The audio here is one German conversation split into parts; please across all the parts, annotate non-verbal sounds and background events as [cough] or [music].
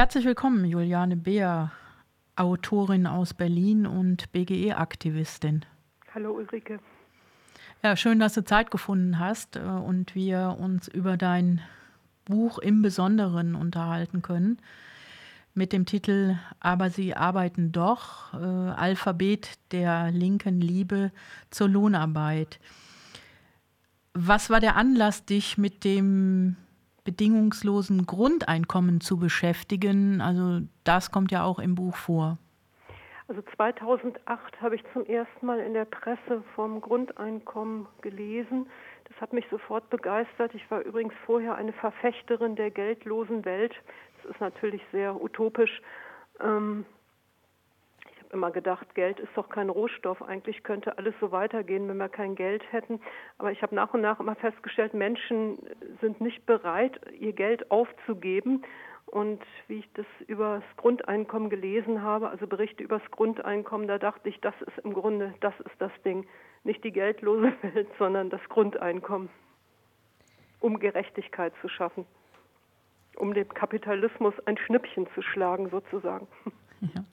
Herzlich willkommen, Juliane Beer, Autorin aus Berlin und BGE-Aktivistin. Hallo Ulrike. Ja, schön, dass du Zeit gefunden hast äh, und wir uns über dein Buch im Besonderen unterhalten können mit dem Titel Aber sie arbeiten doch, äh, Alphabet der linken Liebe zur Lohnarbeit. Was war der Anlass, dich mit dem bedingungslosen Grundeinkommen zu beschäftigen? Also das kommt ja auch im Buch vor. Also 2008 habe ich zum ersten Mal in der Presse vom Grundeinkommen gelesen. Das hat mich sofort begeistert. Ich war übrigens vorher eine Verfechterin der geldlosen Welt. Das ist natürlich sehr utopisch. Ähm, immer gedacht, Geld ist doch kein Rohstoff. Eigentlich könnte alles so weitergehen, wenn wir kein Geld hätten. Aber ich habe nach und nach immer festgestellt, Menschen sind nicht bereit, ihr Geld aufzugeben und wie ich das über das Grundeinkommen gelesen habe, also Berichte über das Grundeinkommen, da dachte ich, das ist im Grunde, das ist das Ding. Nicht die geldlose [laughs] Welt, sondern das Grundeinkommen, um Gerechtigkeit zu schaffen, um dem Kapitalismus ein Schnippchen zu schlagen sozusagen. Ja.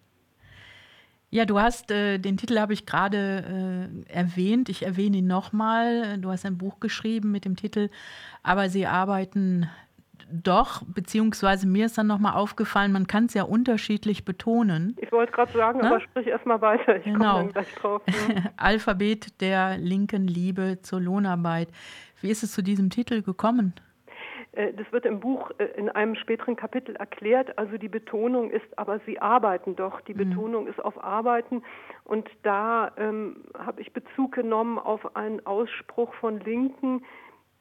Ja, du hast äh, den Titel habe ich gerade äh, erwähnt. Ich erwähne ihn nochmal. Du hast ein Buch geschrieben mit dem Titel Aber sie arbeiten doch, beziehungsweise mir ist dann nochmal aufgefallen, man kann es ja unterschiedlich betonen. Ich wollte gerade sagen, ne? aber sprich erstmal weiter. Ich genau. komme gleich drauf. Ne? [laughs] Alphabet der linken Liebe zur Lohnarbeit. Wie ist es zu diesem Titel gekommen? Äh, das wird im Buch äh, in einem späteren Kapitel erklärt. Also die Betonung ist, aber sie arbeiten doch. Die mhm. Betonung ist auf Arbeiten. Und da ähm, habe ich Bezug genommen auf einen Ausspruch von Linken,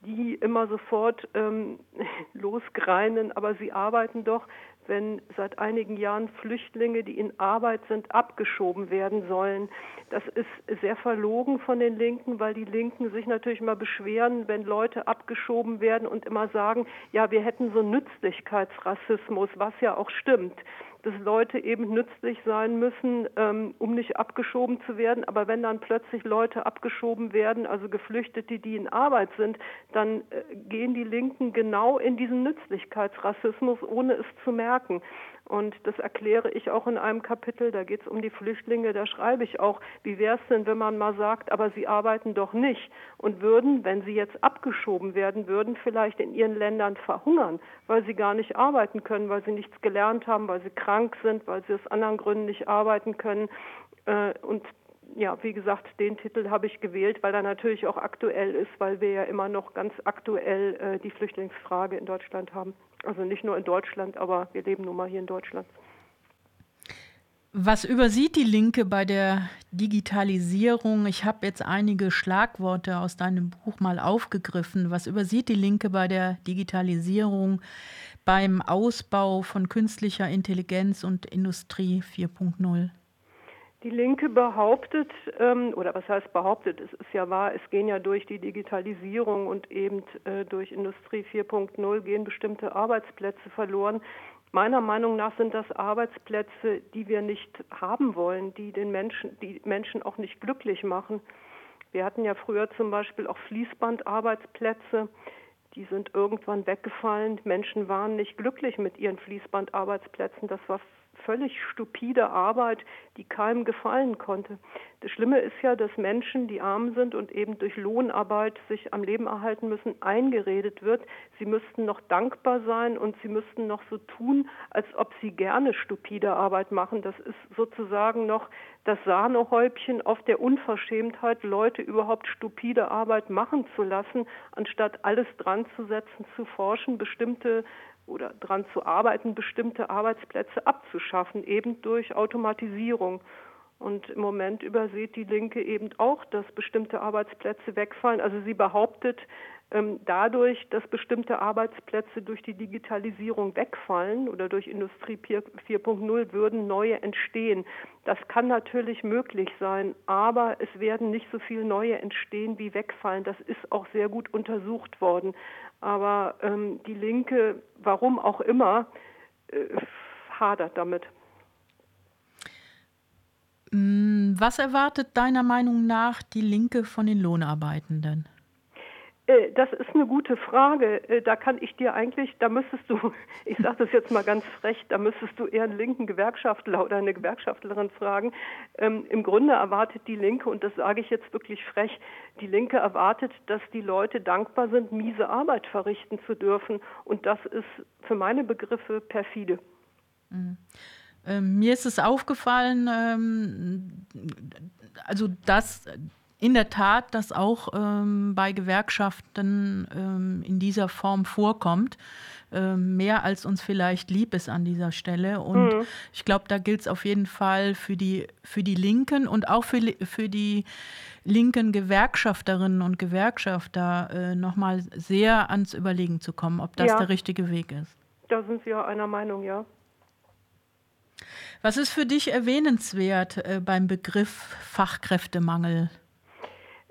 die immer sofort ähm, [laughs] losgreinen, aber sie arbeiten doch, wenn seit einigen Jahren Flüchtlinge, die in Arbeit sind, abgeschoben werden sollen. Das ist sehr verlogen von den Linken, weil die Linken sich natürlich immer beschweren, wenn Leute abgeschoben werden und immer sagen, ja, wir hätten so Nützlichkeitsrassismus, was ja auch stimmt dass Leute eben nützlich sein müssen, ähm, um nicht abgeschoben zu werden. Aber wenn dann plötzlich Leute abgeschoben werden, also Geflüchtete, die in Arbeit sind, dann äh, gehen die Linken genau in diesen Nützlichkeitsrassismus, ohne es zu merken. Und das erkläre ich auch in einem Kapitel, da geht es um die Flüchtlinge, da schreibe ich auch, wie wäre es denn, wenn man mal sagt, aber sie arbeiten doch nicht und würden, wenn sie jetzt abgeschoben werden würden, vielleicht in ihren Ländern verhungern, weil sie gar nicht arbeiten können, weil sie nichts gelernt haben, weil sie krank sind, weil sie aus anderen Gründen nicht arbeiten können. Äh, und ja, wie gesagt, den Titel habe ich gewählt, weil er natürlich auch aktuell ist, weil wir ja immer noch ganz aktuell äh, die Flüchtlingsfrage in Deutschland haben. Also nicht nur in Deutschland, aber wir leben nun mal hier in Deutschland. Was übersieht die Linke bei der Digitalisierung? Ich habe jetzt einige Schlagworte aus deinem Buch mal aufgegriffen. Was übersieht die Linke bei der Digitalisierung, beim Ausbau von künstlicher Intelligenz und Industrie 4.0? Die Linke behauptet, ähm, oder was heißt behauptet, es ist ja wahr, es gehen ja durch die Digitalisierung und eben äh, durch Industrie 4.0 gehen bestimmte Arbeitsplätze verloren. Meiner Meinung nach sind das Arbeitsplätze, die wir nicht haben wollen, die den Menschen, die Menschen auch nicht glücklich machen. Wir hatten ja früher zum Beispiel auch Fließbandarbeitsplätze, die sind irgendwann weggefallen. Menschen waren nicht glücklich mit ihren Fließbandarbeitsplätzen. Das war völlig stupide Arbeit, die keinem gefallen konnte. Das Schlimme ist ja, dass Menschen, die arm sind und eben durch Lohnarbeit sich am Leben erhalten müssen, eingeredet wird, sie müssten noch dankbar sein und sie müssten noch so tun, als ob sie gerne stupide Arbeit machen. Das ist sozusagen noch das Sahnehäubchen auf der Unverschämtheit, Leute überhaupt stupide Arbeit machen zu lassen, anstatt alles dran zu setzen, zu forschen, bestimmte oder daran zu arbeiten, bestimmte Arbeitsplätze abzuschaffen, eben durch Automatisierung. Und im Moment übersieht die Linke eben auch, dass bestimmte Arbeitsplätze wegfallen. Also sie behauptet, ähm, dadurch, dass bestimmte Arbeitsplätze durch die Digitalisierung wegfallen oder durch Industrie 4.0 würden neue entstehen. Das kann natürlich möglich sein, aber es werden nicht so viele neue entstehen, wie wegfallen. Das ist auch sehr gut untersucht worden. Aber ähm, die Linke, warum auch immer, äh, hadert damit. Mm, was erwartet deiner Meinung nach die Linke von den Lohnarbeitenden? Äh, das ist eine gute Frage. Äh, da kann ich dir eigentlich, da müsstest du, [laughs] ich sage das jetzt mal ganz frech, da müsstest du eher einen linken Gewerkschaftler oder eine Gewerkschaftlerin fragen. Ähm, Im Grunde erwartet die Linke, und das sage ich jetzt wirklich frech, die Linke erwartet, dass die Leute dankbar sind, miese Arbeit verrichten zu dürfen. Und das ist für meine Begriffe perfide. Mhm. Ähm, mir ist es aufgefallen, ähm, also dass in der Tat das auch ähm, bei Gewerkschaften ähm, in dieser Form vorkommt. Ähm, mehr als uns vielleicht lieb ist an dieser Stelle. Und mhm. ich glaube, da gilt es auf jeden Fall für die, für die Linken und auch für, für die linken Gewerkschafterinnen und Gewerkschafter äh, nochmal sehr ans Überlegen zu kommen, ob das ja. der richtige Weg ist. Da sind wir einer Meinung, ja. Was ist für dich erwähnenswert äh, beim Begriff Fachkräftemangel?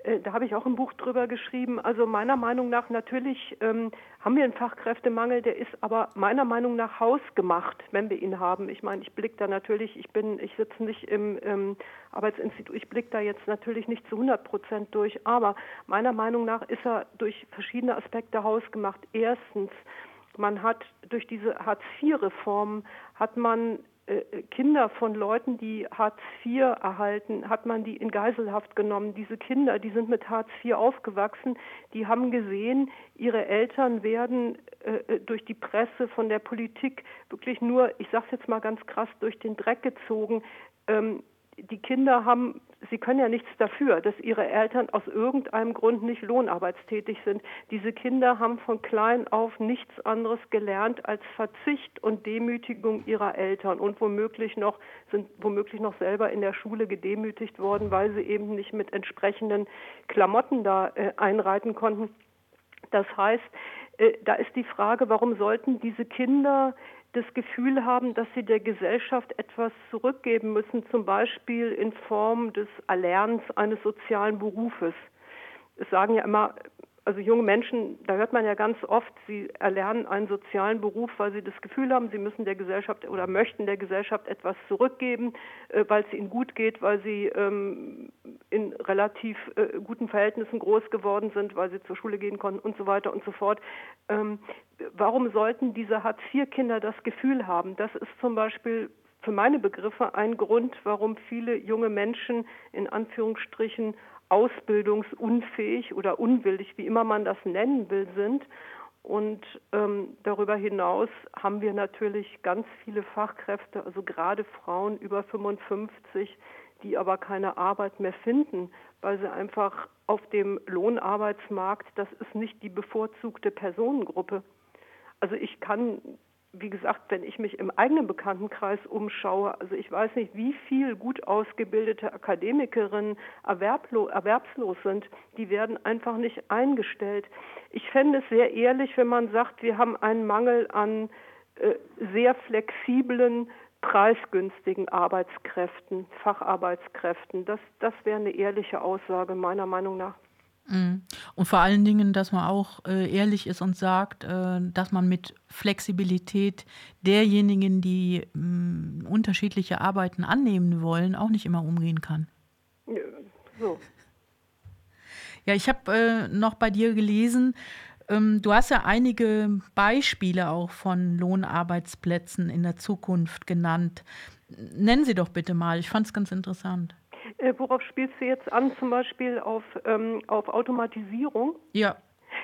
Äh, da habe ich auch ein Buch drüber geschrieben. Also meiner Meinung nach natürlich ähm, haben wir einen Fachkräftemangel, der ist aber meiner Meinung nach hausgemacht, wenn wir ihn haben. Ich meine, ich blicke da natürlich, ich bin, ich sitze nicht im ähm, Arbeitsinstitut, ich blicke da jetzt natürlich nicht zu 100 Prozent durch, aber meiner Meinung nach ist er durch verschiedene Aspekte hausgemacht. Erstens, man hat durch diese Hartz-IV-Reform hat man Kinder von Leuten, die Hartz IV erhalten, hat man die in Geiselhaft genommen. Diese Kinder, die sind mit Hartz IV aufgewachsen, die haben gesehen, ihre Eltern werden äh, äh durch die Presse von der Politik wirklich nur, ich sage es jetzt mal ganz krass, durch den Dreck gezogen. Ähm, die Kinder haben, sie können ja nichts dafür, dass ihre Eltern aus irgendeinem Grund nicht lohnarbeitstätig sind. Diese Kinder haben von klein auf nichts anderes gelernt als Verzicht und Demütigung ihrer Eltern und womöglich noch sind womöglich noch selber in der Schule gedemütigt worden, weil sie eben nicht mit entsprechenden Klamotten da äh, einreiten konnten. Das heißt, äh, da ist die Frage, warum sollten diese Kinder das Gefühl haben, dass sie der Gesellschaft etwas zurückgeben müssen, zum Beispiel in Form des Erlernens eines sozialen Berufes. Es sagen ja immer also junge Menschen, da hört man ja ganz oft, sie erlernen einen sozialen Beruf, weil sie das Gefühl haben, sie müssen der Gesellschaft oder möchten der Gesellschaft etwas zurückgeben, äh, weil es ihnen gut geht, weil sie ähm, in relativ äh, guten Verhältnissen groß geworden sind, weil sie zur Schule gehen konnten und so weiter und so fort. Ähm, warum sollten diese Hartz-IV-Kinder das Gefühl haben? Das ist zum Beispiel für meine Begriffe ein Grund, warum viele junge Menschen in Anführungsstrichen ausbildungsunfähig oder unwillig, wie immer man das nennen will, sind. Und ähm, darüber hinaus haben wir natürlich ganz viele Fachkräfte, also gerade Frauen über 55, die aber keine Arbeit mehr finden, weil sie einfach auf dem Lohnarbeitsmarkt, das ist nicht die bevorzugte Personengruppe. Also ich kann wie gesagt, wenn ich mich im eigenen Bekanntenkreis umschaue, also ich weiß nicht, wie viel gut ausgebildete Akademikerinnen erwerbslos sind, die werden einfach nicht eingestellt. Ich fände es sehr ehrlich, wenn man sagt, wir haben einen Mangel an äh, sehr flexiblen, preisgünstigen Arbeitskräften, Facharbeitskräften. Das, das wäre eine ehrliche Aussage meiner Meinung nach. Mhm. Und vor allen Dingen, dass man auch äh, ehrlich ist und sagt, äh, dass man mit Flexibilität derjenigen, die mh, mm, unterschiedliche Arbeiten annehmen wollen, auch nicht immer umgehen kann. Ja, so. Ja, ich habe äh, noch bei dir gelesen, ähm, du hast ja einige Beispiele auch von Lohnarbeitsplätzen in der Zukunft genannt. Nennen Sie doch bitte mal, ich fand es ganz interessant. Äh, worauf spielst du jetzt an? Zum Beispiel auf, ähm, auf Automatisierung? Ja.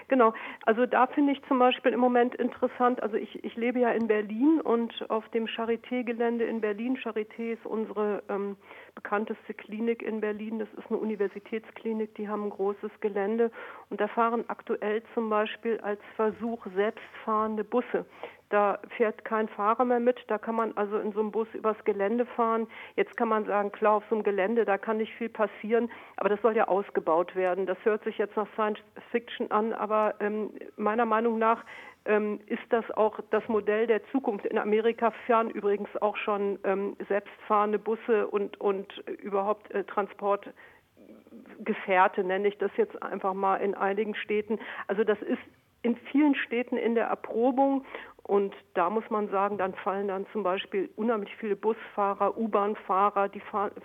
Genau, also da finde ich zum Beispiel im Moment interessant, also ich, ich lebe ja in Berlin und auf dem Charité-Gelände in Berlin, Charité ist unsere ähm, bekannteste Klinik in Berlin, das ist eine Universitätsklinik, die haben ein großes Gelände und da fahren aktuell zum Beispiel als Versuch selbstfahrende Busse. Da fährt kein Fahrer mehr mit. Da kann man also in so einem Bus übers Gelände fahren. Jetzt kann man sagen, klar, auf so einem Gelände, da kann nicht viel passieren. Aber das soll ja ausgebaut werden. Das hört sich jetzt nach Science Fiction an. Aber ähm, meiner Meinung nach ähm, ist das auch das Modell der Zukunft. In Amerika fahren übrigens auch schon ähm, selbstfahrende Busse und, und überhaupt äh, Transportgefährte, nenne ich das jetzt einfach mal in einigen Städten. Also das ist in vielen Städten in der Erprobung und da muss man sagen, dann fallen dann zum Beispiel unheimlich viele Busfahrer, U-Bahn-Fahrer, die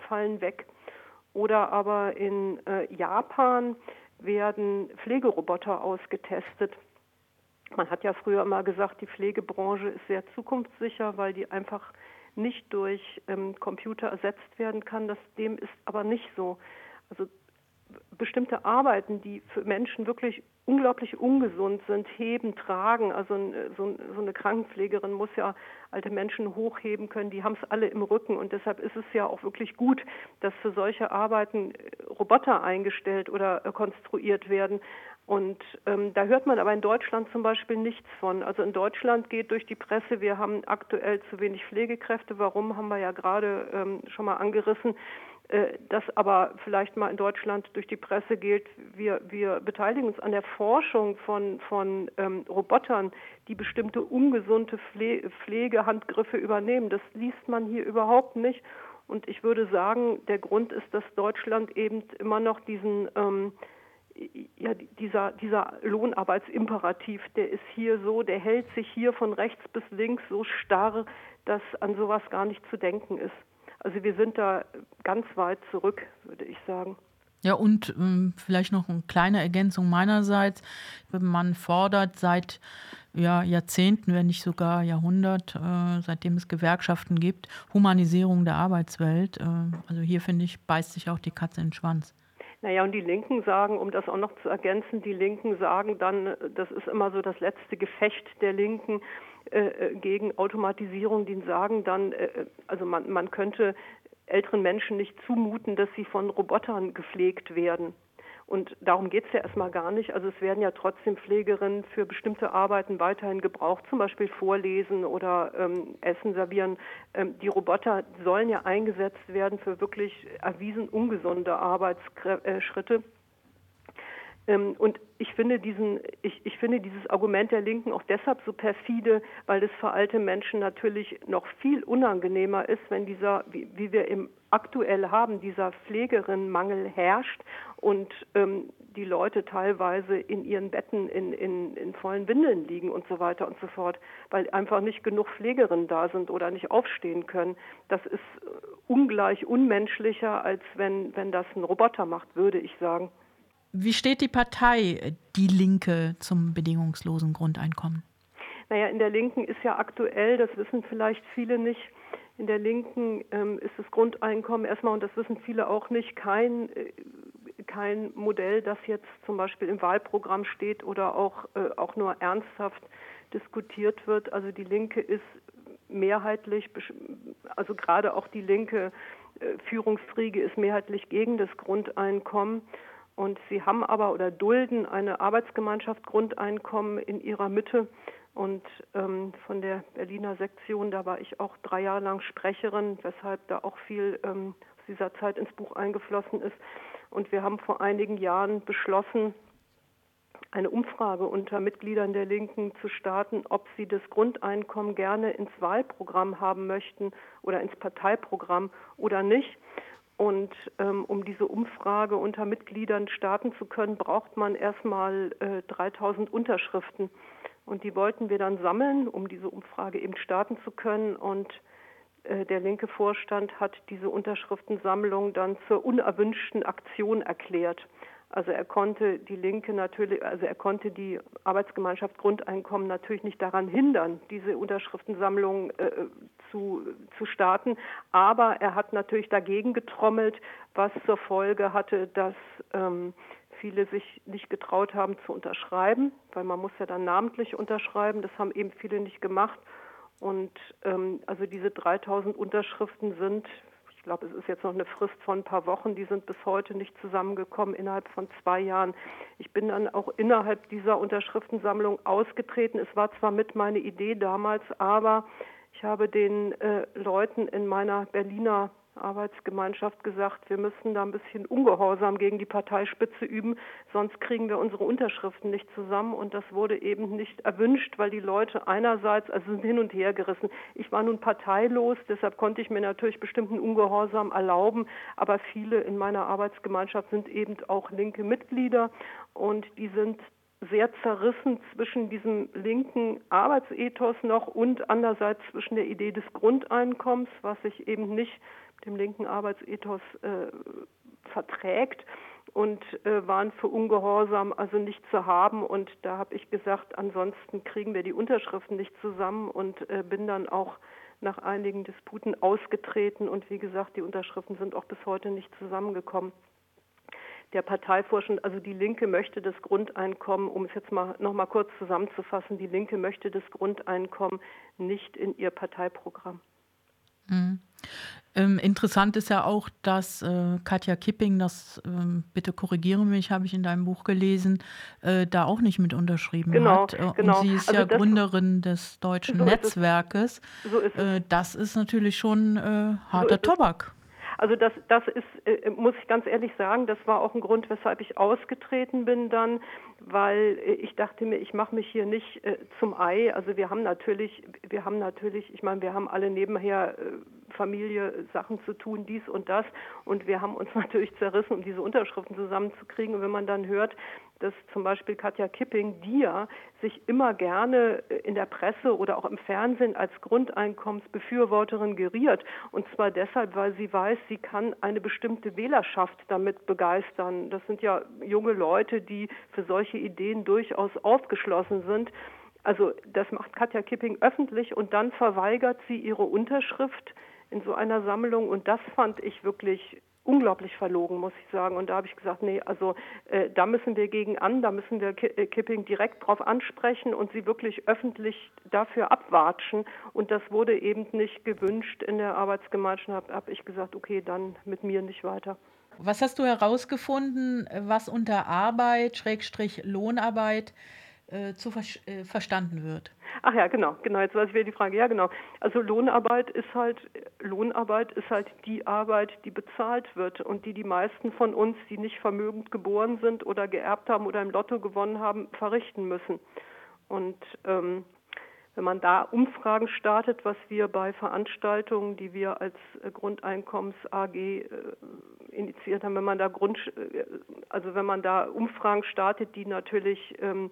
fallen weg. Oder aber in äh, Japan werden Pflegeroboter ausgetestet. Man hat ja früher immer gesagt, die Pflegebranche ist sehr zukunftssicher, weil die einfach nicht durch ähm, Computer ersetzt werden kann. Das dem ist aber nicht so. Also bestimmte Arbeiten, die für Menschen wirklich unglaublich ungesund sind, heben, tragen. Also so, so, eine Krankenpflegerin muss ja alte Menschen hochheben können, die haben es alle im Rücken und deshalb ist es ja auch wirklich gut, dass für solche Arbeiten äh, Roboter eingestellt oder äh, konstruiert werden. Und ähm, da hört man aber in Deutschland zum Beispiel nichts von. Also in Deutschland geht durch die Presse, wir haben aktuell zu wenig Pflegekräfte. Warum haben wir ja gerade ähm, schon mal angerissen. Äh, das aber vielleicht mal in Deutschland durch die Presse gilt, wir, wir beteiligen uns an der Forschung von, von ähm, Robotern, die bestimmte ungesunde Pfle Pflegehandgriffe übernehmen. Das liest man hier überhaupt nicht. Und ich würde sagen, der Grund ist, dass Deutschland eben immer noch diesen ähm, ja, dieser, dieser Lohnarbeitsimperativ, der ist hier so, der hält sich hier von rechts bis links so starr, dass an sowas gar nicht zu denken ist. Also wir sind da ganz weit zurück, würde ich sagen. Ja, und ähm, vielleicht noch eine kleine Ergänzung meinerseits. Man fordert seit ja, Jahrzehnten, wenn nicht sogar Jahrhundert, äh, seitdem es Gewerkschaften gibt, Humanisierung der Arbeitswelt. Äh, also hier, finde ich, beißt sich auch die Katze in den Schwanz. Naja, und die Linken sagen, um das auch noch zu ergänzen, die Linken sagen dann, das ist immer so das letzte Gefecht der Linken, äh, äh, gegen Automatisierung, die sagen dann, äh, äh, also man, man könnte älteren Menschen nicht zumuten, dass sie von Robotern gepflegt werden. Und darum geht es ja erstmal gar nicht. Also es werden ja trotzdem Pflegerinnen für bestimmte Arbeiten weiterhin gebraucht, zum Beispiel Vorlesen oder ähm, Essen servieren. Ähm, die Roboter sollen ja eingesetzt werden für wirklich erwiesen ungesunde Arbeitsschritte. Ähm, und ich finde diesen, ich, ich finde dieses Argument der Linken auch deshalb so perfide, weil es für alte Menschen natürlich noch viel unangenehmer ist, wenn dieser, wie, wie wir im aktuell haben, dieser Pflegerinnenmangel herrscht und ähm, die Leute teilweise in ihren Betten in, in, in vollen Windeln liegen und so weiter und so fort, weil einfach nicht genug Pflegerinnen da sind oder nicht aufstehen können. Das ist ungleich unmenschlicher, als wenn, wenn das ein Roboter macht, würde ich sagen. Wie steht die Partei Die Linke zum bedingungslosen Grundeinkommen? Naja, in der Linken ist ja aktuell, das wissen vielleicht viele nicht, in der Linken ähm, ist das Grundeinkommen erstmal, und das wissen viele auch nicht, kein, äh, kein Modell, das jetzt zum Beispiel im Wahlprogramm steht oder auch, äh, auch nur ernsthaft diskutiert wird. Also die Linke ist mehrheitlich, also gerade auch die linke äh, Führungsriege ist mehrheitlich gegen das Grundeinkommen. Und sie haben aber oder dulden eine Arbeitsgemeinschaft Grundeinkommen in ihrer Mitte. Und ähm, von der Berliner Sektion, da war ich auch drei Jahre lang Sprecherin, weshalb da auch viel ähm, aus dieser Zeit ins Buch eingeflossen ist. Und wir haben vor einigen Jahren beschlossen, eine Umfrage unter Mitgliedern der Linken zu starten, ob sie das Grundeinkommen gerne ins Wahlprogramm haben möchten oder ins Parteiprogramm oder nicht. Und ähm, um diese Umfrage unter Mitgliedern starten zu können, braucht man erstmal äh, 3000 Unterschriften. Und die wollten wir dann sammeln, um diese Umfrage eben starten zu können. Und äh, der linke Vorstand hat diese Unterschriftensammlung dann zur unerwünschten Aktion erklärt. Also er konnte die Linke natürlich, also er konnte die Arbeitsgemeinschaft Grundeinkommen natürlich nicht daran hindern, diese Unterschriftensammlung äh, zu, zu starten. Aber er hat natürlich dagegen getrommelt, was zur Folge hatte, dass ähm, viele sich nicht getraut haben zu unterschreiben, weil man muss ja dann namentlich unterschreiben. Das haben eben viele nicht gemacht. Und ähm, also diese 3000 Unterschriften sind ich glaube, es ist jetzt noch eine Frist von ein paar Wochen, die sind bis heute nicht zusammengekommen innerhalb von zwei Jahren. Ich bin dann auch innerhalb dieser Unterschriftensammlung ausgetreten. Es war zwar mit meine Idee damals, aber ich habe den äh, Leuten in meiner Berliner Arbeitsgemeinschaft gesagt, wir müssen da ein bisschen Ungehorsam gegen die Parteispitze üben, sonst kriegen wir unsere Unterschriften nicht zusammen. Und das wurde eben nicht erwünscht, weil die Leute einerseits, also sind hin und her gerissen. Ich war nun parteilos, deshalb konnte ich mir natürlich bestimmten Ungehorsam erlauben, aber viele in meiner Arbeitsgemeinschaft sind eben auch linke Mitglieder und die sind sehr zerrissen zwischen diesem linken Arbeitsethos noch und andererseits zwischen der Idee des Grundeinkommens, was sich eben nicht dem linken Arbeitsethos äh, verträgt. und äh, waren für ungehorsam also nicht zu haben. Und da habe ich gesagt, ansonsten kriegen wir die Unterschriften nicht zusammen und äh, bin dann auch nach einigen Disputen ausgetreten. Und wie gesagt, die Unterschriften sind auch bis heute nicht zusammengekommen. Der Parteivorstand, also die Linke möchte das Grundeinkommen, um es jetzt mal noch mal kurz zusammenzufassen, die Linke möchte das Grundeinkommen nicht in ihr Parteiprogramm. Mhm. Ähm, interessant ist ja auch, dass äh, Katja Kipping, das ähm, bitte korrigiere mich, habe ich in deinem Buch gelesen, äh, da auch nicht mit unterschrieben genau, hat. Äh, genau. Und sie ist also ja Gründerin des deutschen so Netzwerkes. So äh, das ist natürlich schon äh, harter so Tobak. Also das, das ist, äh, muss ich ganz ehrlich sagen, das war auch ein Grund, weshalb ich ausgetreten bin dann, weil ich dachte mir, ich mache mich hier nicht äh, zum Ei. Also wir haben natürlich, wir haben natürlich, ich meine, wir haben alle nebenher äh, Familie, Sachen zu tun, dies und das. Und wir haben uns [laughs] natürlich zerrissen, um diese Unterschriften zusammenzukriegen. Und wenn man dann hört, dass zum Beispiel Katja Kipping, die ja sich immer gerne äh, in der Presse oder auch im Fernsehen als Grundeinkommensbefürworterin geriert. Und zwar deshalb, weil sie weiß, sie kann eine bestimmte Wählerschaft damit begeistern. Das sind ja junge Leute, die für solche Ideen durchaus aufgeschlossen sind. Also das macht Katja Kipping öffentlich und dann verweigert sie ihre Unterschrift in so einer Sammlung und das fand ich wirklich unglaublich verlogen, muss ich sagen. Und da habe ich gesagt, nee, also äh, da müssen wir gegen an, da müssen wir äh, Kipping direkt drauf ansprechen und sie wirklich öffentlich dafür abwatschen. Und das wurde eben nicht gewünscht in der Arbeitsgemeinschaft. Habe hab ich gesagt, okay, dann mit mir nicht weiter. Was hast du herausgefunden, was unter Arbeit, Schrägstrich Lohnarbeit äh, zu ver äh, verstanden wird. Ach ja, genau, genau. Jetzt weiß ich wieder die Frage. Ja, genau. Also Lohnarbeit ist halt Lohnarbeit ist halt die Arbeit, die bezahlt wird und die die meisten von uns, die nicht vermögend geboren sind oder geerbt haben oder im Lotto gewonnen haben, verrichten müssen. Und ähm, wenn man da Umfragen startet, was wir bei Veranstaltungen, die wir als äh, Grundeinkommens AG äh, initiiert haben, wenn man da Grund, äh, also wenn man da Umfragen startet, die natürlich ähm,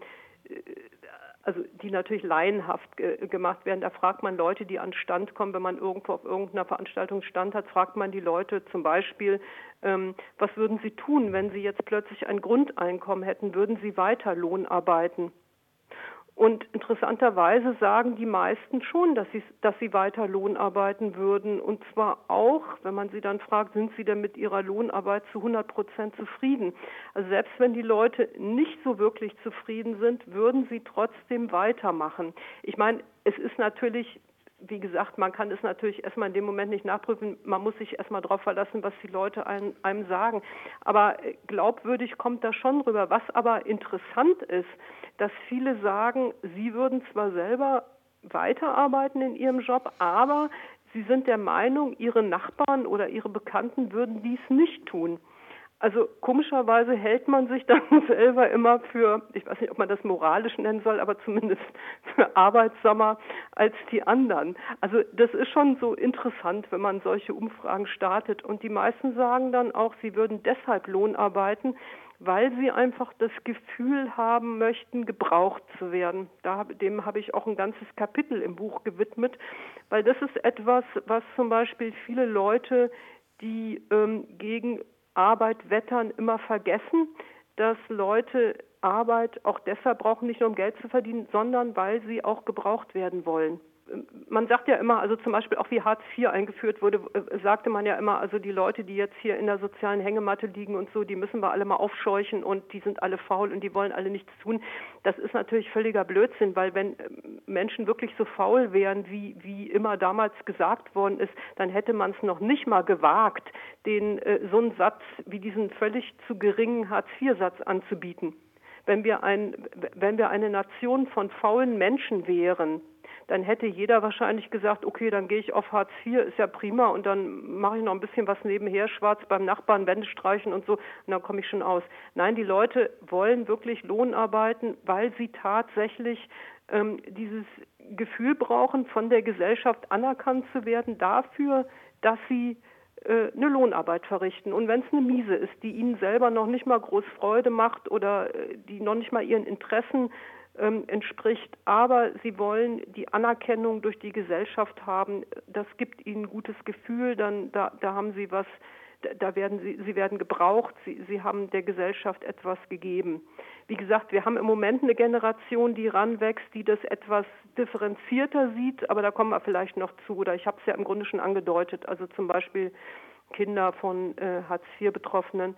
also die natürlich laienhaft gemacht werden. Da fragt man Leute, die an Stand kommen, wenn man irgendwo auf irgendeiner Veranstaltung Stand hat, fragt man die Leute zum Beispiel, ähm, was würden sie tun, wenn sie jetzt plötzlich ein Grundeinkommen hätten? Würden sie weiter Lohn arbeiten? Und interessanterweise sagen die meisten schon, dass sie, dass sie weiter Lohn arbeiten würden. Und zwar auch, wenn man sie dann fragt, sind sie denn mit ihrer Lohnarbeit zu 100 Prozent zufrieden? Also selbst wenn die Leute nicht so wirklich zufrieden sind, würden sie trotzdem weitermachen. Ich meine, es ist natürlich wie gesagt, man kann es natürlich erstmal in dem Moment nicht nachprüfen. Man muss sich erstmal darauf verlassen, was die Leute einem, sagen. Aber glaubwürdig kommt das schon rüber. Was aber interessant ist, dass viele sagen, sie würden zwar selber weiterarbeiten in ihrem Job, aber sie sind der Meinung, ihre Nachbarn oder ihre Bekannten würden dies nicht tun. Also komischerweise hält man sich [laughs] dann selber immer für, ich weiß nicht, ob man das moralisch nennen soll, aber zumindest [laughs] für arbeitsamer als die anderen. Also das ist schon so interessant, wenn man solche Umfragen startet. Und die meisten sagen dann auch, sie würden deshalb Lohn arbeiten, weil sie einfach das Gefühl haben möchten, gebraucht zu werden. Da, dem habe ich auch ein ganzes Kapitel im Buch gewidmet, weil das ist etwas, was zum Beispiel viele Leute, die ähm, gegen Arbeit wettern, immer vergessen, dass Leute Arbeit auch deshalb brauchen, nicht nur um Geld zu verdienen, sondern weil sie auch gebraucht werden wollen man sagt ja immer, also zum Beispiel auch wie Hartz IV eingeführt wurde, äh, sagte man ja immer, also die Leute, die jetzt hier in der sozialen Hängematte liegen und so, die müssen wir alle mal aufscheuchen und die sind alle faul und die wollen alle nichts tun. Das ist natürlich völliger Blödsinn, weil wenn äh, Menschen wirklich so faul wären, wie, wie immer damals gesagt worden ist, dann hätte man es noch nicht mal gewagt, den äh, so einen Satz wie diesen völlig zu geringen Hartz-IV-Satz anzubieten. Wenn wir, ein, wenn wir eine Nation von faulen Menschen wären, dann hätte jeder wahrscheinlich gesagt, okay, dann gehe ich auf Hartz IV, ist ja prima und dann mache ich noch ein bisschen was nebenher, schwarz beim Nachbarn, Wände streichen und so und dann komme ich schon aus. Nein, die Leute wollen wirklich Lohn arbeiten, weil sie tatsächlich ähm, dieses Gefühl brauchen, von der Gesellschaft anerkannt zu werden dafür, dass sie äh, eine Lohnarbeit verrichten. Und wenn es eine Miese ist, die ihnen selber noch nicht mal groß Freude macht oder äh, die noch nicht mal ihren Interessen ähm, entspricht. Aber sie wollen die Anerkennung durch die Gesellschaft haben. Das gibt ihnen ein gutes Gefühl. Dann da, da haben sie was da werden sie, sie werden gebraucht, sie, sie haben der Gesellschaft etwas gegeben. Wie gesagt, wir haben im Moment eine Generation, die ranwächst, die das etwas differenzierter sieht, aber da kommen wir vielleicht noch zu. Oder ich habe es ja im Grunde schon angedeutet, also zum Beispiel Kinder von äh, Hartz-IV-Betroffenen.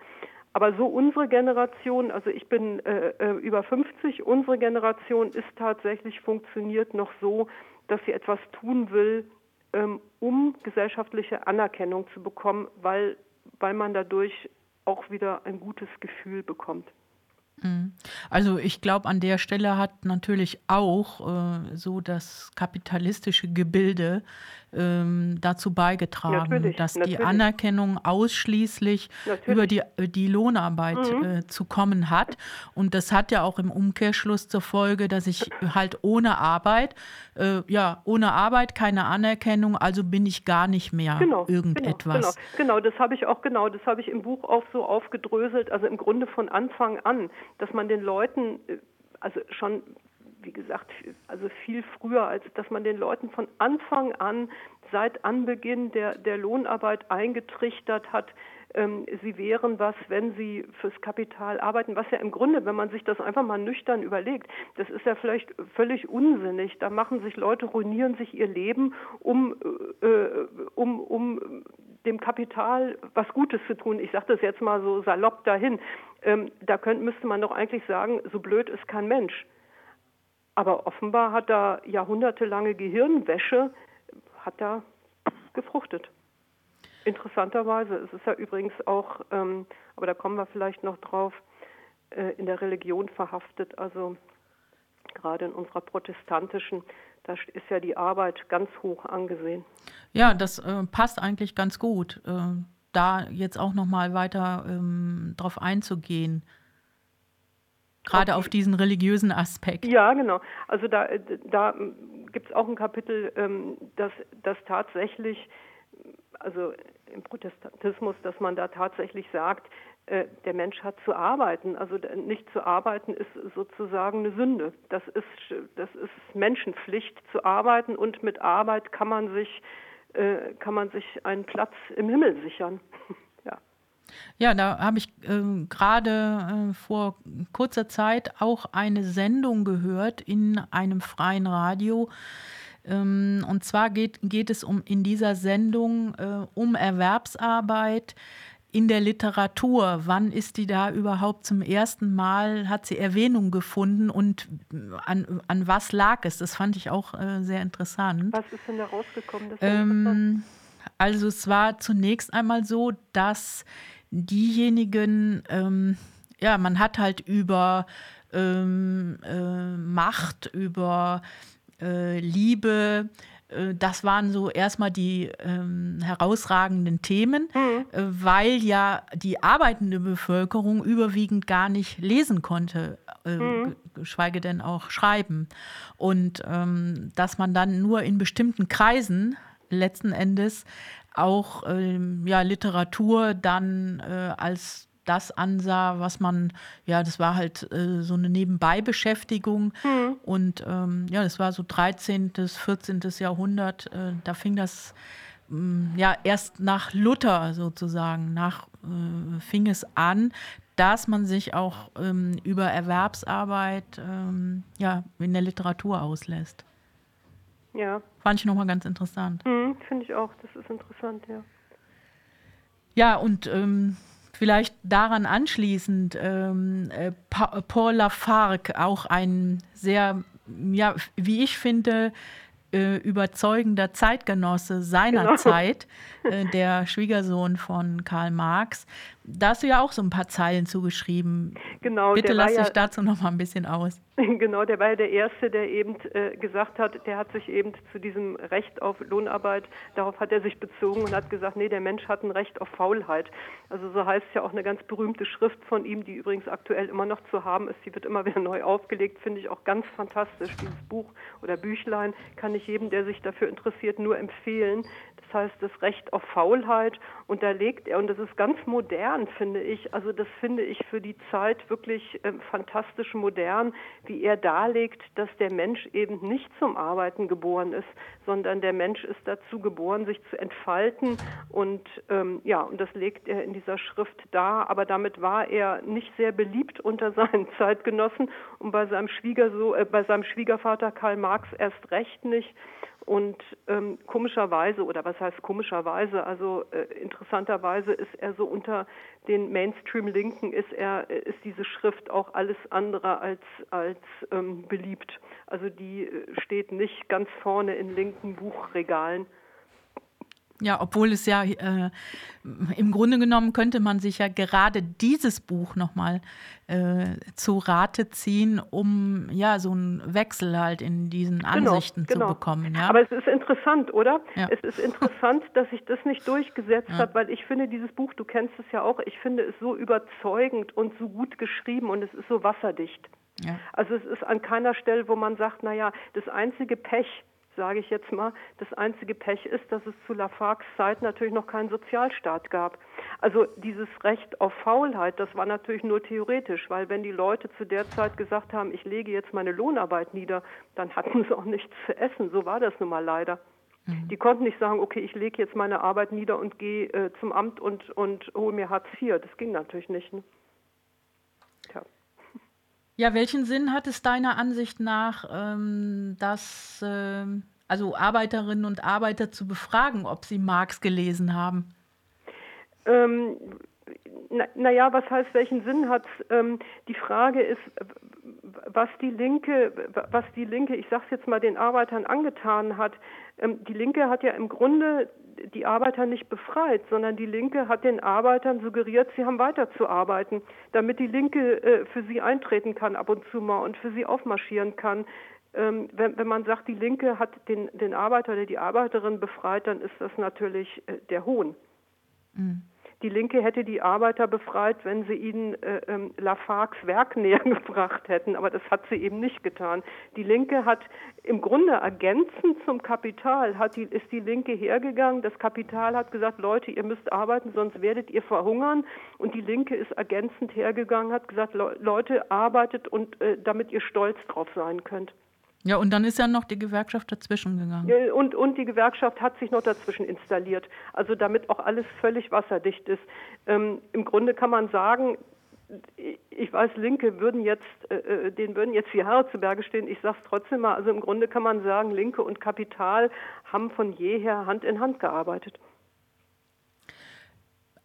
Aber so unsere Generation, also ich bin äh, äh über 50, unsere Generation ist tatsächlich funktioniert noch so, dass sie etwas tun will, ähm, um gesellschaftliche Anerkennung zu bekommen, weil, weil man dadurch auch wieder ein gutes Gefühl bekommt. Mhm. Also ich glaube, an der Stelle hat natürlich auch äh, so das kapitalistische Gebilde ähm, dazu beigetragen, natürlich, dass natürlich. die Anerkennung ausschließlich natürlich. über die, äh, die Lohnarbeit mhm. äh, zu kommen hat. Und das hat ja auch im Umkehrschluss zur Folge, dass ich halt ohne Arbeit, äh, ja, ohne Arbeit keine Anerkennung, also bin ich gar nicht mehr genau, irgendetwas. Genau, genau, genau das habe ich auch genau, das habe ich im Buch auch so aufgedröselt, also im Grunde von Anfang an dass man den Leuten, äh, also schon, wie gesagt, also viel früher, als dass man den Leuten von Anfang an seit Anbeginn der, der Lohnarbeit eingetrichtert hat, ähm, sie wären was, wenn sie fürs Kapital arbeiten, was ja im Grunde, wenn man sich das einfach mal nüchtern überlegt, das ist ja vielleicht völlig unsinnig. Da machen sich Leute, ruinieren sich ihr Leben, um, äh, äh um, um dem Kapital was Gutes zu tun. Ich sage das jetzt mal so salopp dahin. Ähm, da könnt, müsste man doch eigentlich sagen, so blöd ist kein Mensch. Aber offenbar hat da jahrhundertelange Gehirnwäsche, hat da gefruchtet. Interessanterweise. Es ist ja übrigens auch, ähm, aber da kommen wir vielleicht noch drauf, äh, in der Religion verhaftet. Also gerade in unserer protestantischen da ist ja die Arbeit ganz hoch angesehen. Ja, das äh, passt eigentlich ganz gut, äh, da jetzt auch noch mal weiter ähm, drauf einzugehen. Gerade auf diesen religiösen Aspekt. Ja, genau. Also da, da gibt es auch ein Kapitel, ähm, das, das tatsächlich, also im Protestantismus, dass man da tatsächlich sagt, äh, der Mensch hat zu arbeiten. Also nicht zu arbeiten ist sozusagen eine Sünde. Das ist, das ist Menschenpflicht zu arbeiten und mit Arbeit kann man sich, äh, kann man sich einen Platz im Himmel sichern. [laughs] ja. Da habe ich äh, gerade äh, vor kurzer Zeit auch eine Sendung gehört in einem freien Radio. Ähm, und zwar geht, geht es um in dieser Sendung äh, um Erwerbsarbeit in der Literatur, wann ist die da überhaupt zum ersten Mal, hat sie Erwähnung gefunden und an, an was lag es? Das fand ich auch äh, sehr interessant. Was ist denn da rausgekommen? Ähm, also es war zunächst einmal so, dass diejenigen, ähm, ja, man hat halt über ähm, äh, Macht, über äh, Liebe, äh, das waren so erstmal die ähm, herausragenden Themen, mhm. äh, weil ja die arbeitende Bevölkerung überwiegend gar nicht lesen konnte, äh, mhm. geschweige denn auch schreiben. Und ähm, dass man dann nur in bestimmten Kreisen letzten Endes auch ähm, ja, Literatur dann äh, als das ansah, was man, ja, das war halt äh, so eine Nebenbeibeschäftigung. Mhm. Und ähm, ja, das war so 13., 14. Jahrhundert. Äh, da fing das äh, ja erst nach Luther sozusagen, nach äh, fing es an, dass man sich auch ähm, über Erwerbsarbeit ähm, ja, in der Literatur auslässt. Ja. Fand ich nochmal ganz interessant. Mhm, Finde ich auch, das ist interessant, ja. Ja, und ähm, Vielleicht daran anschließend, ähm, äh, Paul Lafargue, auch ein sehr, ja, wie ich finde, äh, überzeugender Zeitgenosse seiner genau. Zeit, äh, der Schwiegersohn von Karl Marx, da hast du ja auch so ein paar Zeilen zugeschrieben. Genau. Bitte lass dich ja, dazu noch mal ein bisschen aus. [laughs] Genau, der war ja der Erste, der eben äh, gesagt hat, der hat sich eben zu diesem Recht auf Lohnarbeit, darauf hat er sich bezogen und hat gesagt, nee, der Mensch hat ein Recht auf Faulheit. Also so heißt es ja auch eine ganz berühmte Schrift von ihm, die übrigens aktuell immer noch zu haben ist. Die wird immer wieder [laughs] neu aufgelegt, finde ich auch ganz fantastisch. Dieses Buch oder Büchlein kann ich jedem, der sich dafür interessiert, nur empfehlen. Das heißt, das Recht auf Faulheit. Und da legt er, und das ist ganz modern, finde ich. Also das finde ich für die Zeit wirklich äh, fantastisch modern, wie er darlegt, dass der Mensch eben nicht zum Arbeiten geboren ist, sondern der Mensch ist dazu geboren, sich zu entfalten. Und ähm, ja, und das legt er in dieser Schrift dar. Aber damit war er nicht sehr beliebt unter seinen [laughs] Zeitgenossen und bei seinem Schwiegerso äh, bei seinem Schwiegervater Karl Marx erst recht nicht. Und ähm, komischerweise, oder was heißt komischerweise, also äh, interessanterweise ist er so unter den Mainstream-Linken, ist er, äh, ist diese Schrift auch alles andere als, als ähm, beliebt. Also die äh, steht nicht ganz vorne in linken Buchregalen. Ja, obwohl es ja äh, im Grunde genommen könnte man sich ja gerade dieses Buch nochmal äh, zu Rate ziehen, um ja so einen Wechsel halt in diesen genau, Ansichten genau, genau. zu bekommen. Ja? Aber es ist interessant, oder? Ja. Es ist interessant, [laughs] dass sich das nicht durchgesetzt ja. hat, weil ich finde dieses Buch, du kennst es ja auch, ich finde es so überzeugend und so gut geschrieben und es ist so wasserdicht. Ja. Also es ist an keiner Stelle, wo man sagt, naja, das einzige Pech, sage ich jetzt mal. Das einzige Pech ist, dass es zu Lafargs Zeit natürlich noch keinen Sozialstaat gab. Also dieses Recht auf Faulheit, das war natürlich nur theoretisch, weil wenn die Leute zu der Zeit gesagt haben, ich lege jetzt meine Lohnarbeit nieder, dann hatten sie auch nichts zu essen. So war das nun mal leider. Mhm. Die konnten nicht sagen, okay, ich lege jetzt meine Arbeit nieder und gehe äh, zum Amt und, und hole mir Hartz IV. Das ging natürlich nicht. Ne? Tja. Ja, welchen Sinn hat es deiner Ansicht nach, ähm, dass ähm, also Arbeiterinnen und Arbeiter zu befragen, ob sie Marx gelesen haben? Ähm, naja, na was heißt, welchen Sinn hat ähm, Die Frage ist, was die Linke, was die Linke, ich sage es jetzt mal, den Arbeitern angetan hat. Ähm, die Linke hat ja im Grunde die Arbeiter nicht befreit, sondern die Linke hat den Arbeitern suggeriert, sie haben weiterzuarbeiten, damit die Linke äh, für sie eintreten kann ab und zu mal und für sie aufmarschieren kann. Ähm, wenn, wenn, man sagt, die Linke hat den, den Arbeiter oder die Arbeiterin befreit, dann ist das natürlich äh, der Hohn. Mhm. Die Linke hätte die Arbeiter befreit, wenn sie ihnen äh, ähm, Lafargs Werk [laughs] näher gebracht hätten, aber das hat sie eben nicht getan. Die Linke hat im Grunde ergänzend zum Kapital hat die, ist die Linke hergegangen. Das Kapital hat gesagt, Leute, ihr müsst arbeiten, sonst werdet ihr verhungern. Und die Linke ist ergänzend hergegangen, hat gesagt, Leute, arbeitet und äh, damit ihr stolz drauf sein könnt. Ja, und dann ist ja noch die Gewerkschaft dazwischen gegangen. Und, und die Gewerkschaft hat sich noch dazwischen installiert, also damit auch alles völlig wasserdicht ist. Ähm, Im Grunde kann man sagen, ich weiß, Linke würden jetzt, äh, äh denen würden jetzt die Haare zu Berge stehen. Ich sage es trotzdem mal. Also im Grunde kann man sagen, Linke und Kapital haben von jeher Hand in Hand gearbeitet.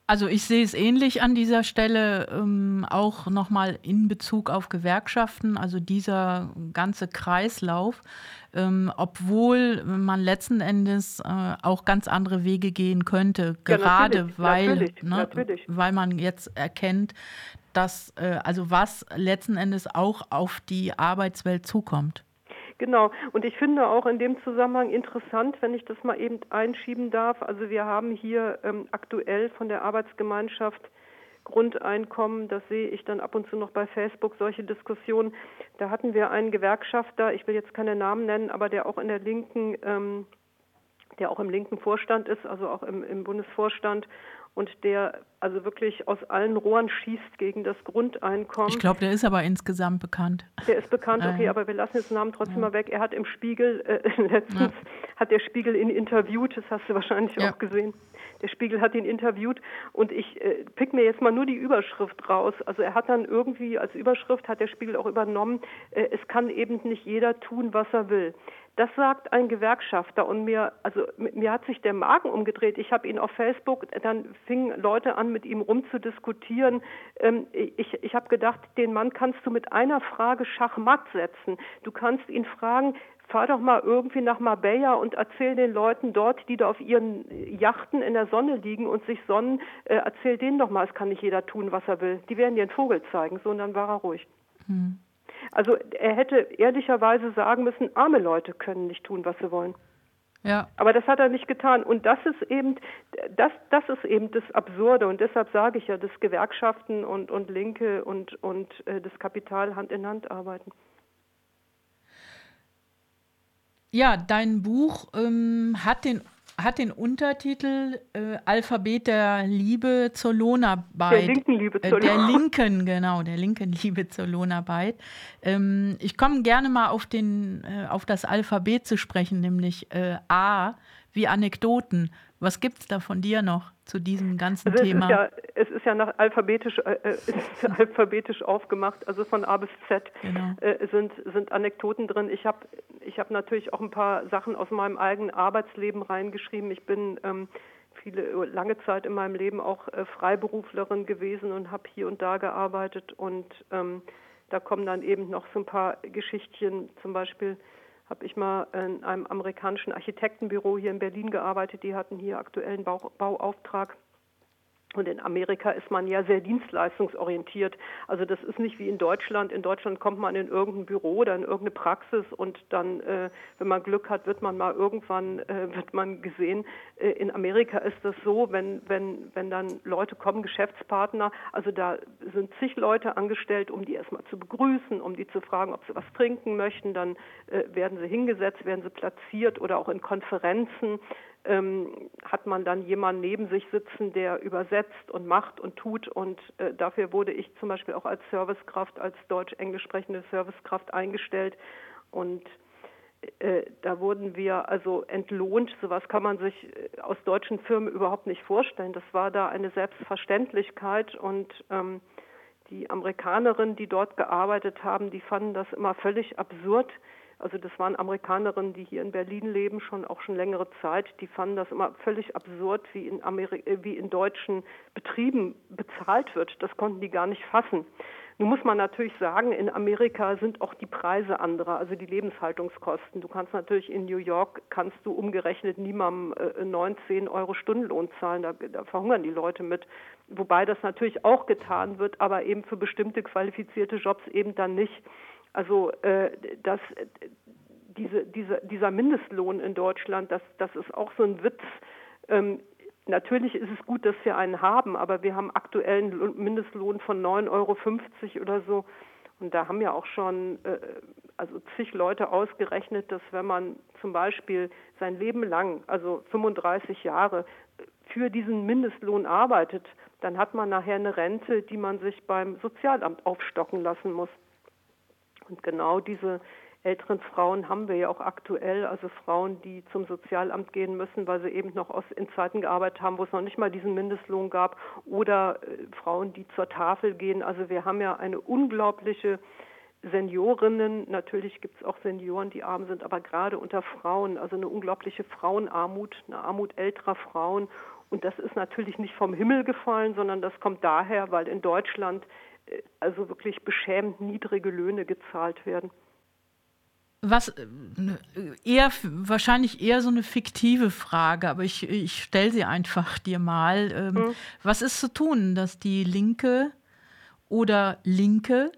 Also ich sehe es ähnlich an dieser Stelle, ähm, auch nochmal in Bezug auf Gewerkschaften, also dieser ganze Kreislauf, ähm, obwohl man letzten Endes äh, auch ganz andere Wege gehen könnte, gerade ja, natürlich, weil, natürlich, ne, natürlich. weil man jetzt erkennt, dass, äh, also was letzten Endes auch auf die Arbeitswelt zukommt. Genau. Und ich finde auch in dem Zusammenhang interessant, wenn ich das mal eben einschieben darf. Also wir haben hier ähm, aktuell von der Arbeitsgemeinschaft Grundeinkommen, das sehe ich dann ab und zu noch bei Facebook, solche Diskussionen. Da hatten wir einen Gewerkschafter, ich will jetzt keine Namen nennen, aber der auch in der linken, ähm, der auch im linken Vorstand ist, also auch im, im Bundesvorstand und der also wirklich aus allen Rohren schießt gegen das Grundeinkommen. Ich glaube, der ist aber insgesamt bekannt. Der ist bekannt, okay, aber wir lassen jetzt den Namen trotzdem ja. mal weg. Er hat im Spiegel, äh, [laughs] letztens ja. hat der Spiegel ihn interviewt, das hast du wahrscheinlich ja. auch gesehen. Der Spiegel hat ihn interviewt und ich äh, pick mir jetzt mal nur die Überschrift raus. Also er hat dann irgendwie als Überschrift hat der Spiegel auch übernommen, äh, es kann eben nicht jeder tun, was er will. Das sagt ein Gewerkschafter und mir, also mir hat sich der Magen umgedreht. Ich habe ihn auf Facebook, dann fingen Leute an, mit ihm rumzudiskutieren. Ähm, ich ich habe gedacht, den Mann kannst du mit einer Frage schachmatt setzen. Du kannst ihn fragen, fahr doch mal irgendwie nach Marbella und erzähl den Leuten dort, die da auf ihren Yachten in der Sonne liegen und sich sonnen, äh, erzähl denen doch mal, es kann nicht jeder tun, was er will. Die werden dir einen Vogel zeigen. So, und dann war er ruhig. Hm. Also er hätte ehrlicherweise sagen müssen, arme Leute können nicht tun, was sie wollen. Ja. Aber das hat er nicht getan. Und das ist eben, das, das ist eben das Absurde. Und deshalb sage ich ja, dass Gewerkschaften und, und Linke und, und äh, das Kapital Hand in Hand arbeiten. Ja, dein Buch ähm, hat den hat den Untertitel äh, Alphabet der Liebe zur Lohnarbeit. Der linken Liebe zur Lohnarbeit. Äh, der linken, genau, der linken Liebe zur Lohnarbeit. Ähm, ich komme gerne mal auf, den, äh, auf das Alphabet zu sprechen, nämlich äh, A wie Anekdoten. Was gibt es da von dir noch zu diesem ganzen also Thema? Ist ja, es ist ja nach alphabetisch, äh, äh [laughs] alphabetisch aufgemacht, also von A bis Z genau. äh, sind, sind Anekdoten drin. Ich habe ich hab natürlich auch ein paar Sachen aus meinem eigenen Arbeitsleben reingeschrieben. Ich bin ähm, viele lange Zeit in meinem Leben auch äh, Freiberuflerin gewesen und habe hier und da gearbeitet und ähm, da kommen dann eben noch so ein paar Geschichtchen, zum Beispiel habe ich mal in einem amerikanischen Architektenbüro hier in Berlin gearbeitet. Die hatten hier aktuellen Bau, Bauauftrag und in Amerika ist man ja sehr dienstleistungsorientiert. Also das ist nicht wie in Deutschland. In Deutschland kommt man in irgendein Büro oder in irgendeine Praxis und dann, äh, wenn man Glück hat, wird man mal irgendwann äh, wird man gesehen. Äh, in Amerika ist das so, wenn wenn wenn dann Leute kommen, Geschäftspartner, also da sind zig Leute angestellt, um die erstmal zu begrüßen, um die zu fragen, ob sie was trinken möchten. Dann äh, werden sie hingesetzt, werden sie platziert oder auch in Konferenzen ähm, hat man dann jemanden neben sich sitzen, der übersetzt und macht und tut. Und äh, dafür wurde ich zum Beispiel auch als Servicekraft, als deutsch-englisch sprechende Servicekraft eingestellt. Und äh, da wurden wir also entlohnt. Sowas kann man sich äh, aus deutschen Firmen überhaupt nicht vorstellen. Das war da eine Selbstverständlichkeit und ähm, die Amerikanerinnen, die dort gearbeitet haben, die fanden das immer völlig absurd, also das waren Amerikanerinnen, die hier in Berlin leben, schon auch schon längere Zeit. Die fanden das immer völlig absurd, wie in, Ameri äh, wie in deutschen Betrieben bezahlt wird. Das konnten die gar nicht fassen. Nun muss man natürlich sagen, in Amerika sind auch die Preise andere, also die Lebenshaltungskosten. Du kannst natürlich in New York, kannst du umgerechnet niemandem äh, 19 Euro Stundenlohn zahlen, da, da verhungern die Leute mit. Wobei das natürlich auch getan wird, aber eben für bestimmte qualifizierte Jobs eben dann nicht. Also äh, das, diese, diese, dieser Mindestlohn in Deutschland, das, das ist auch so ein Witz. Ähm, natürlich ist es gut, dass wir einen haben, aber wir haben aktuell einen Mindestlohn von 9,50 Euro oder so. Und da haben ja auch schon äh, also zig Leute ausgerechnet, dass wenn man zum Beispiel sein Leben lang, also 35 Jahre, für diesen Mindestlohn arbeitet, dann hat man nachher eine Rente, die man sich beim Sozialamt aufstocken lassen muss. Und genau diese älteren Frauen haben wir ja auch aktuell, also Frauen, die zum Sozialamt gehen müssen, weil sie eben noch aus, in Zeiten gearbeitet haben, wo es noch nicht mal diesen Mindestlohn gab, oder äh, Frauen, die zur Tafel gehen. Also wir haben ja eine unglaubliche Seniorinnen, natürlich gibt es auch Senioren, die arm sind, aber gerade unter Frauen, also eine unglaubliche Frauenarmut, eine Armut älterer Frauen. Und das ist natürlich nicht vom Himmel gefallen, sondern das kommt daher, weil in Deutschland also wirklich beschämend niedrige Löhne gezahlt werden. Was eher wahrscheinlich eher so eine fiktive Frage, aber ich, ich stelle sie einfach dir mal. Hm. Was ist zu tun, dass die Linke oder Linke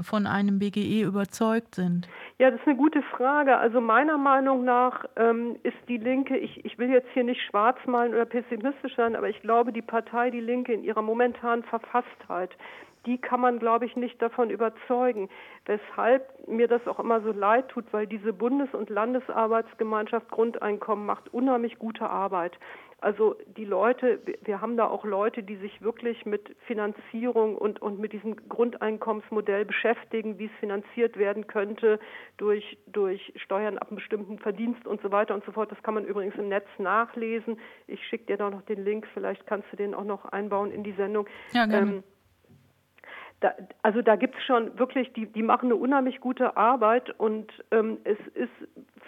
von einem BGE überzeugt sind? Ja, das ist eine gute Frage. Also meiner Meinung nach ähm, ist die Linke, ich, ich will jetzt hier nicht schwarz malen oder pessimistisch sein, aber ich glaube, die Partei Die Linke in ihrer momentanen Verfasstheit die kann man, glaube ich, nicht davon überzeugen. Weshalb mir das auch immer so leid tut, weil diese Bundes- und Landesarbeitsgemeinschaft Grundeinkommen macht unheimlich gute Arbeit. Also die Leute, wir haben da auch Leute, die sich wirklich mit Finanzierung und, und mit diesem Grundeinkommensmodell beschäftigen, wie es finanziert werden könnte durch, durch Steuern ab einem bestimmten Verdienst und so weiter und so fort. Das kann man übrigens im Netz nachlesen. Ich schicke dir da noch den Link, vielleicht kannst du den auch noch einbauen in die Sendung. Ja, gerne. Ähm, da, also da gibt es schon wirklich, die, die machen eine unheimlich gute Arbeit und ähm, es ist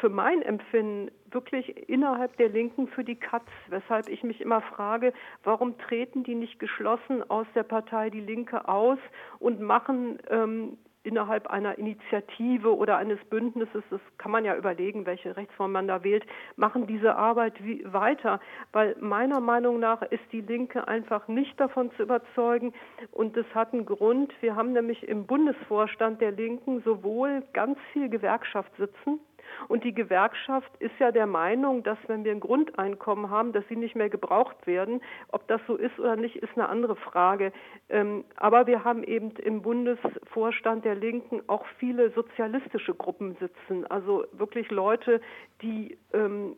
für mein Empfinden wirklich innerhalb der Linken für die Katz, weshalb ich mich immer frage, warum treten die nicht geschlossen aus der Partei Die Linke aus und machen ähm, innerhalb einer Initiative oder eines Bündnisses, das kann man ja überlegen, welche Rechtsform man da wählt, machen diese Arbeit wie, weiter, weil meiner Meinung nach ist die Linke einfach nicht davon zu überzeugen und das hat einen Grund. Wir haben nämlich im Bundesvorstand der Linken sowohl ganz viel Gewerkschaft sitzen, und die Gewerkschaft ist ja der Meinung, dass wenn wir ein Grundeinkommen haben, dass sie nicht mehr gebraucht werden. Ob das so ist oder nicht, ist eine andere Frage. Ähm, aber wir haben eben im Bundesvorstand der Linken auch viele sozialistische Gruppen sitzen. Also wirklich Leute, die ähm,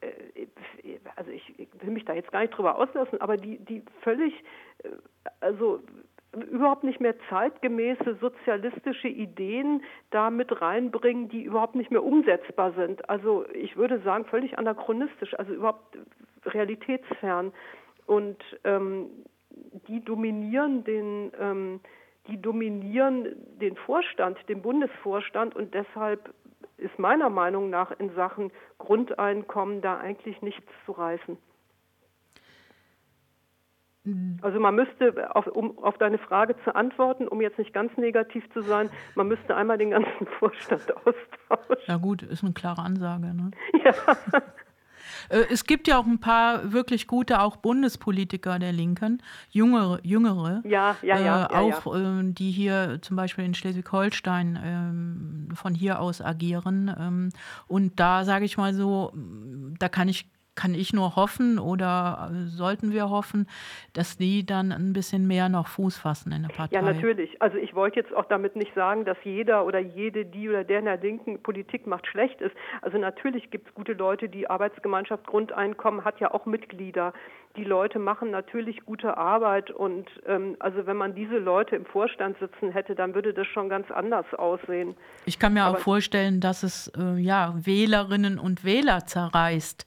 äh, also ich will mich da jetzt gar nicht drüber auslassen, aber die, die völlig, äh, also überhaupt nicht mehr zeitgemäße sozialistische Ideen da mit reinbringen, die überhaupt nicht mehr umsetzbar sind. Also ich würde sagen, völlig anachronistisch, also überhaupt realitätsfern. Und ähm, die dominieren den ähm, die dominieren den Vorstand, den Bundesvorstand und deshalb ist meiner Meinung nach in Sachen Grundeinkommen da eigentlich nichts zu reißen. Mhm. Also man müsste, auf, um auf deine Frage zu antworten, um jetzt nicht ganz negativ zu sein, man müsste einmal den ganzen [laughs] Vorstand austauschen. Ja gut, ist eine klare Ansage. Ne? [laughs] Ja. [laughs] Äh, es gibt ja auch ein paar wirklich gute, auch Bundespolitiker der Linken, jüngere, jüngere ja, ja, ja, äh, auch. Äh, die hier zum Beispiel in Schleswig-Holstein ähm, von hier aus agieren. Ähm, und da sage ich mal so, da kann ich kann ich nur hoffen oder äh, sollten wir hoffen, dass die dann ein bisschen mehr noch Fuß fassen in der Partei. Ja, natürlich. Also ich wollte jetzt auch damit nicht sagen, dass jeder oder jede, die oder der in der linken Politik macht, schlecht ist. Also natürlich gibt es gute Leute, die Arbeitsgemeinschaft Grundeinkommen hat ja auch Mitglieder. Die Leute machen natürlich gute Arbeit und ähm, also wenn man diese Leute im Vorstand sitzen hätte, dann würde das schon ganz anders aussehen. Ich kann mir Aber auch vorstellen, dass es äh, ja Wählerinnen und Wähler zerreißt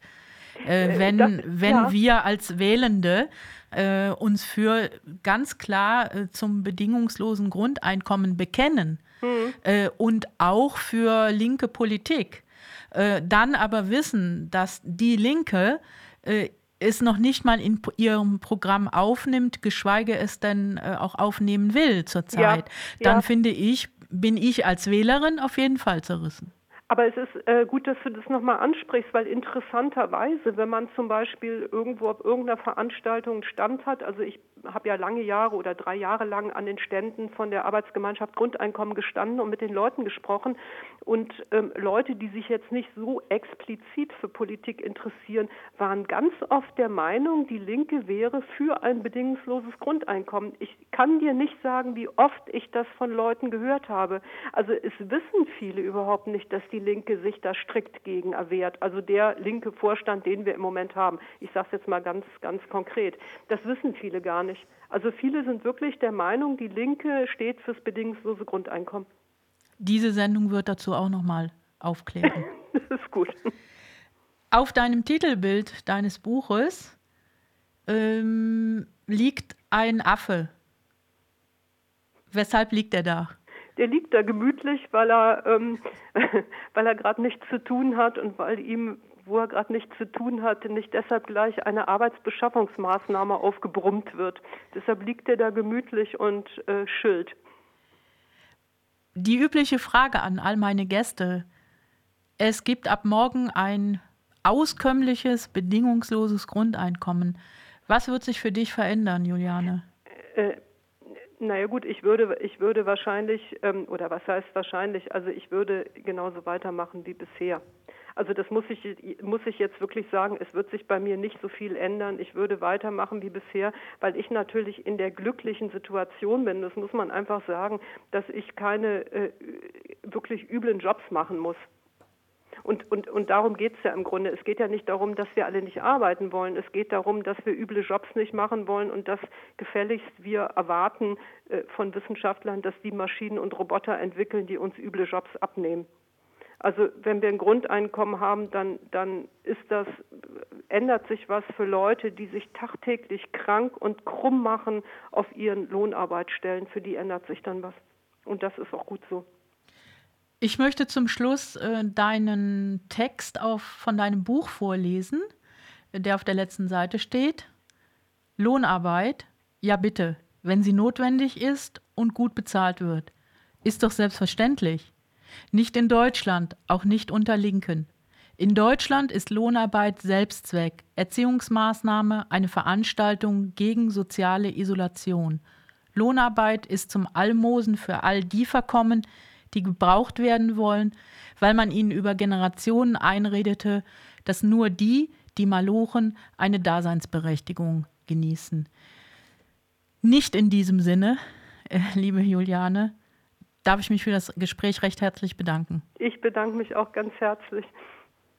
äh, wenn, das, wenn ja. wir als Wählende äh, uns für ganz klar äh, zum bedingungslosen Grundeinkommen bekennen mhm. Äh, und auch für linke Politik, äh, dann aber wissen, dass die Linke äh, es noch nicht mal in ihrem Programm aufnimmt, geschweige es denn auch aufnehmen will zurzeit, ja. dann ja. finde ich, bin ich als Wählerin auf jeden Fall zerrissen. Aber es ist äh, gut, dass du das nochmal ansprichst, weil interessanterweise, wenn man zum Beispiel irgendwo auf irgendeiner Veranstaltung einen Stand hat, also ich habe ja lange Jahre oder drei Jahre lang an den Ständen von der Arbeitsgemeinschaft Grundeinkommen gestanden und mit den Leuten gesprochen. Und ähm, Leute, die sich jetzt nicht so explizit für Politik interessieren, waren ganz oft der Meinung, die Linke wäre für ein bedingungsloses Grundeinkommen. Ich kann dir nicht sagen, wie oft ich das von Leuten gehört habe. Also es wissen viele überhaupt nicht, dass die Linke sich da strikt gegen erwehrt. Also der linke Vorstand, den wir im Moment haben. Ich sage es jetzt mal ganz, ganz konkret. Das wissen viele gar nicht. Also viele sind wirklich der Meinung, die Linke steht fürs bedingungslose Grundeinkommen. Diese Sendung wird dazu auch nochmal aufklären. [laughs] das ist gut. Auf deinem Titelbild deines Buches ähm, liegt ein Affe. Weshalb liegt er da? Der liegt da gemütlich, weil er, ähm, [laughs] weil er gerade nichts zu tun hat und weil ihm, wo er gerade nichts zu tun hat, nicht deshalb gleich eine Arbeitsbeschaffungsmaßnahme aufgebrummt wird. Deshalb liegt er da gemütlich und äh, schilt. Die übliche Frage an all meine Gäste. Es gibt ab morgen ein auskömmliches, bedingungsloses Grundeinkommen. Was wird sich für dich verändern, Juliane? Äh, naja gut, ich würde, ich würde wahrscheinlich, ähm, oder was heißt wahrscheinlich, also ich würde genauso weitermachen wie bisher. Also das muss ich, muss ich jetzt wirklich sagen, es wird sich bei mir nicht so viel ändern. Ich würde weitermachen wie bisher, weil ich natürlich in der glücklichen Situation bin, das muss man einfach sagen, dass ich keine äh, wirklich üblen Jobs machen muss. Und, und, und darum geht es ja im Grunde. Es geht ja nicht darum, dass wir alle nicht arbeiten wollen. Es geht darum, dass wir üble Jobs nicht machen wollen und dass gefälligst wir erwarten äh, von Wissenschaftlern, dass die Maschinen und Roboter entwickeln, die uns üble Jobs abnehmen. Also wenn wir ein Grundeinkommen haben, dann, dann ist das, ändert sich was für Leute, die sich tagtäglich krank und krumm machen auf ihren Lohnarbeitsstellen. Für die ändert sich dann was. Und das ist auch gut so. Ich möchte zum Schluss äh, deinen Text auf, von deinem Buch vorlesen, der auf der letzten Seite steht. Lohnarbeit, ja bitte, wenn sie notwendig ist und gut bezahlt wird. Ist doch selbstverständlich. Nicht in Deutschland, auch nicht unter Linken. In Deutschland ist Lohnarbeit Selbstzweck, Erziehungsmaßnahme, eine Veranstaltung gegen soziale Isolation. Lohnarbeit ist zum Almosen für all die verkommen, die gebraucht werden wollen, weil man ihnen über Generationen einredete, dass nur die, die malochen, eine Daseinsberechtigung genießen. Nicht in diesem Sinne, äh, liebe Juliane, darf ich mich für das Gespräch recht herzlich bedanken. Ich bedanke mich auch ganz herzlich.